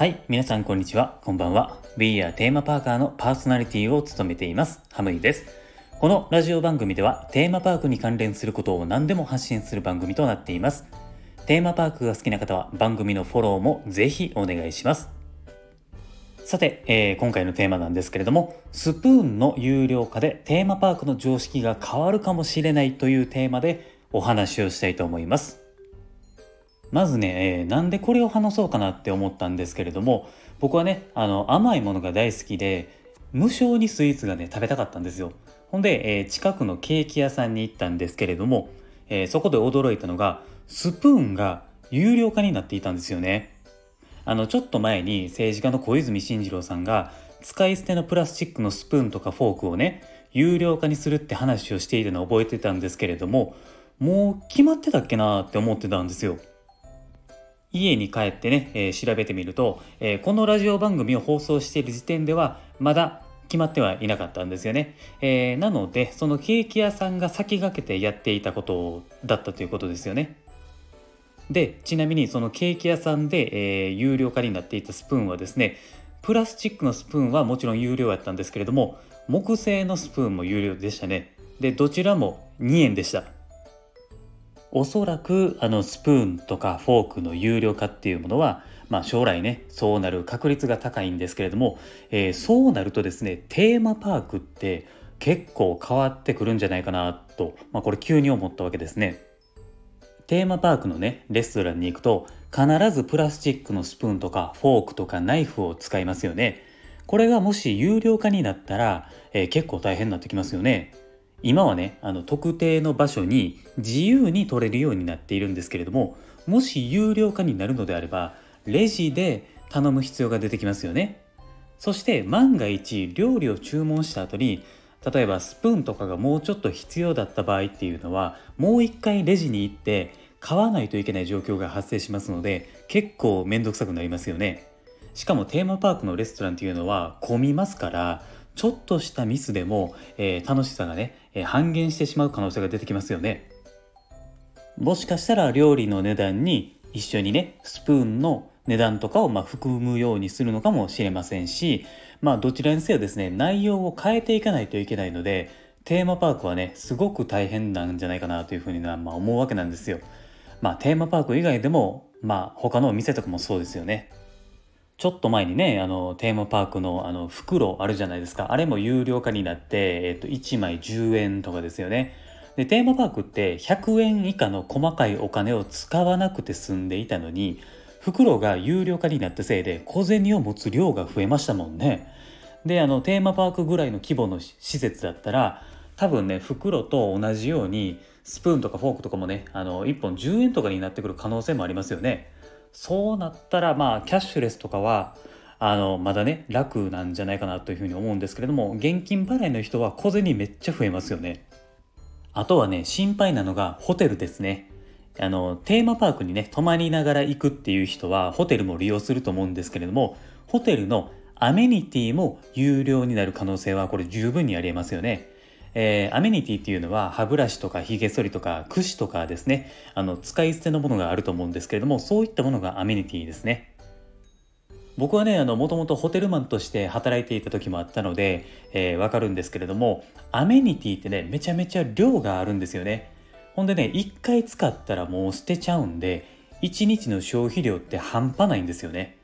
はい、皆さんこんにちは、こんばんは。We are テーマパーカーのパーソナリティを務めています、ハムイです。このラジオ番組ではテーマパークに関連することを何でも発信する番組となっています。テーマパークが好きな方は番組のフォローもぜひお願いします。さて、えー今回のテーマなんですけれども、スプーンの有料化でテーマパークの常識が変わるかもしれないというテーマでお話をしたいと思います。まずね、えーなんでこれを話そうかなって思ったんですけれども僕はねあの甘いものが大好きで無償にスイーツがね食べたかったんですよ。ほんで、えー近くのケーキ屋さんに行ったんですけれども、えーそこで驚いたのがスプーンが有料化になっていたんですよね。あのちょっと前に政治家の小泉進次郎さんが使い捨てのプラスチックのスプーンとかフォークをね有料化にするって話をしているのを覚えてたんですけれどももう決まってたっけなって思ってたんですよ。家に帰ってね、えー調べてみると、えーこのラジオ番組を放送している時点ではまだ決まってはいなかったんですよね、えーなのでそのケーキ屋さんが先駆けてやっていたことだったということですよね。でちなみにそのケーキ屋さんで、えー有料化になっていたスプーンはですねプラスチックのスプーンはもちろん有料やったんですけれども木製のスプーンも有料でしたね。でどちらも2円でした。おそらくあのスプーンとかフォークの有料化っていうものは、まあ、将来ねそうなる確率が高いんですけれども、えーそうなるとですねテーマパークって結構変わってくるんじゃないかなと、まあ、これ急に思ったわけですね。テーマパークのねレストランに行くと必ずプラスチックのスプーンとかフォークとかナイフを使いますよね。これがもし有料化になったら、えー結構大変になってきますよね。今はねあの特定の場所に自由に取れるようになっているんですけれどももし有料化になるのであればレジで頼む必要が出てきますよね。そして万が一料理を注文した後に例えばスプーンとかがもうちょっと必要だった場合っていうのはもう一回レジに行って買わないといけない状況が発生しますので結構面倒くさくなりますよね。しかもテーマパークのレストランっていうのは混みますからちょっとしたミスでも、えー楽しさがね、えー半減してしまう可能性が出てきますよねもしかしたら料理の値段に一緒にねスプーンの値段とかをま含むようにするのかもしれませんしまあどちらにせよですね内容を変えていかないといけないのでテーマパークはねすごく大変なんじゃないかなというふうにな、ま、思うわけなんですよ。まあテーマパーク以外でもまあ他のお店とかもそうですよね。ちょっと前にねあのテーマパークのあの袋あるじゃないですか。あれも有料化になって、えっと、1枚10円とかですよね。でテーマパークって100円以下の細かいお金を使わなくて済んでいたのに袋が有料化になったせいで小銭を持つ量が増えましたもんね。であのテーマパークぐらいの規模の施設だったら多分ね袋と同じようにスプーンとかフォークとかもねあの1本10円とかになってくる可能性もありますよね。そうなったらまあキャッシュレスとかはあのまだね楽なんじゃないかなというふうに思うんですけれども現金払いの人は小銭めっちゃ増えますよね。あとはね心配なのがホテルですね。あのテーマパークにね泊まりながら行くっていう人はホテルも利用すると思うんですけれどもホテルのアメニティも有料になる可能性はこれ十分にありえますよね。えーアメニティっていうのは歯ブラシとかひげ剃りとか櫛とかですね。あの使い捨てのものがあると思うんですけれどもそういったものがアメニティですね。僕はねあのもともとホテルマンとして働いていた時もあったので、えーわかるんですけれどもアメニティってねめちゃめちゃ量があるんですよね。ほんでね1回使ったらもう捨てちゃうんで1日の消費量って半端ないんですよね。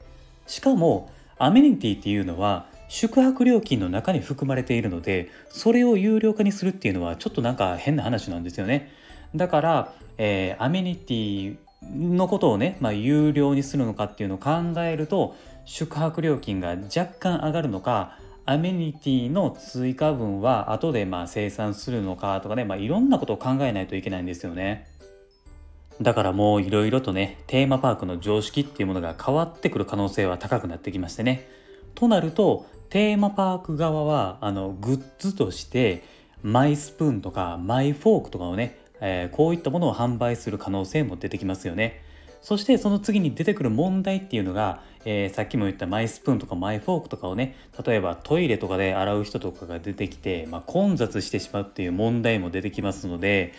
しかもアメニティっていうのは宿泊料金の中に含まれているのでそれを有料化にするっていうのはちょっとなんか変な話なんですよねだから、えーアメニティのことをね、まあ、有料にするのかっていうのを考えると宿泊料金が若干上がるのかアメニティの追加分は後でまあ生産するのかとかね、まあ、いろんなことを考えないといけないんですよね。だからもういろいろとねテーマパークの常識っていうものが変わってくる可能性は高くなってきましてね。となるとテーマパーク側はあのグッズとしてマイスプーンとかマイフォークとかをね、えーこういったものを販売する可能性も出てきますよね。そしてその次に出てくる問題っていうのが、えーさっきも言ったマイスプーンとかマイフォークとかをね例えばトイレとかで洗う人とかが出てきて、まあ、混雑してしまうっていう問題も出てきますので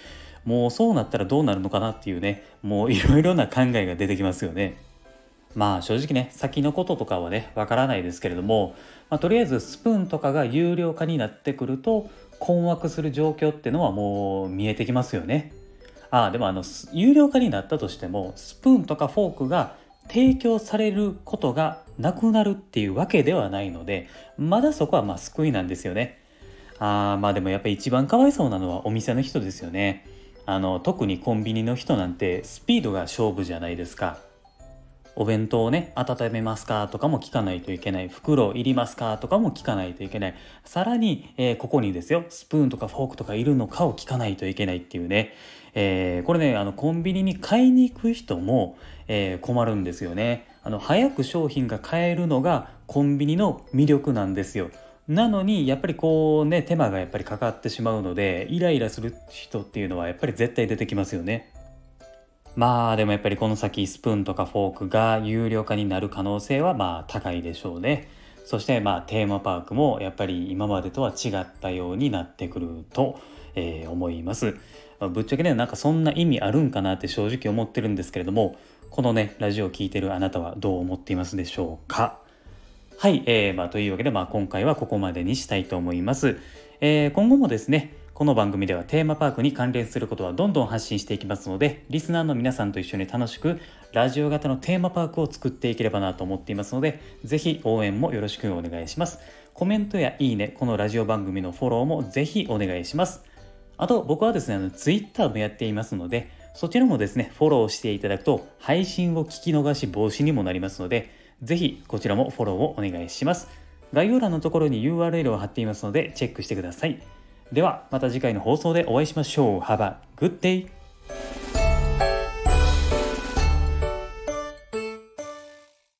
もうそうなったらどうなるのかなっていうねもういろいろな考えが出てきますよね。まあ正直ね先のこととかはねわからないですけれども、まあ、とりあえずスプーンとかが有料化になってくると困惑する状況ってのはもう見えてきますよね。ああでもあの有料化になったとしてもスプーンとかフォークが提供されることがなくなるっていうわけではないのでまだそこはまあ救いなんですよね。ああまあでもやっぱり一番かわいそうなのはお店の人ですよね。あの特にコンビニの人なんてスピードが勝負じゃないですか。お弁当をね温めますかとかも聞かないといけない。袋いりますかとかも聞かないといけない。さらに、えー、ここにですよスプーンとかフォークとかいるのかを聞かないといけないっていうね、えー、これねあのコンビニに買いに行く人も、えー、困るんですよね。あの早く商品が買えるのがコンビニの魅力なんですよ。なのにやっぱりこうね手間がやっぱりかかってしまうのでイライラする人っていうのはやっぱり絶対出てきますよね。まあでもやっぱりこの先スプーンとかフォークが有料化になる可能性はまあ高いでしょうね。そしてまあテーマパークもやっぱり今までとは違ったようになってくると、えー、思います。まあ、ぶっちゃけねなんかそんな意味あるんかなって正直思ってるんですけれどもこのねラジオを聴いてるあなたはどう思っていますでしょうか？はい、えーまあ、というわけで、まあ、今回はここまでにしたいと思います。えー、今後もですねこの番組ではテーマパークに関連することはどんどん発信していきますので、リスナーの皆さんと一緒に楽しくラジオ型のテーマパークを作っていければなと思っていますので、ぜひ応援もよろしくお願いします。コメントやいいね、このラジオ番組のフォローもぜひお願いします。あと、僕はですね、あの Twitter もやっていますので、そちらもですね、フォローしていただくと配信を聞き逃し防止にもなりますので、ぜひこちらもフォローをお願いします。概要欄のところに URL を貼っていますので、チェックしてください。ではまた次回の放送でお会いしましょう。Have a good day!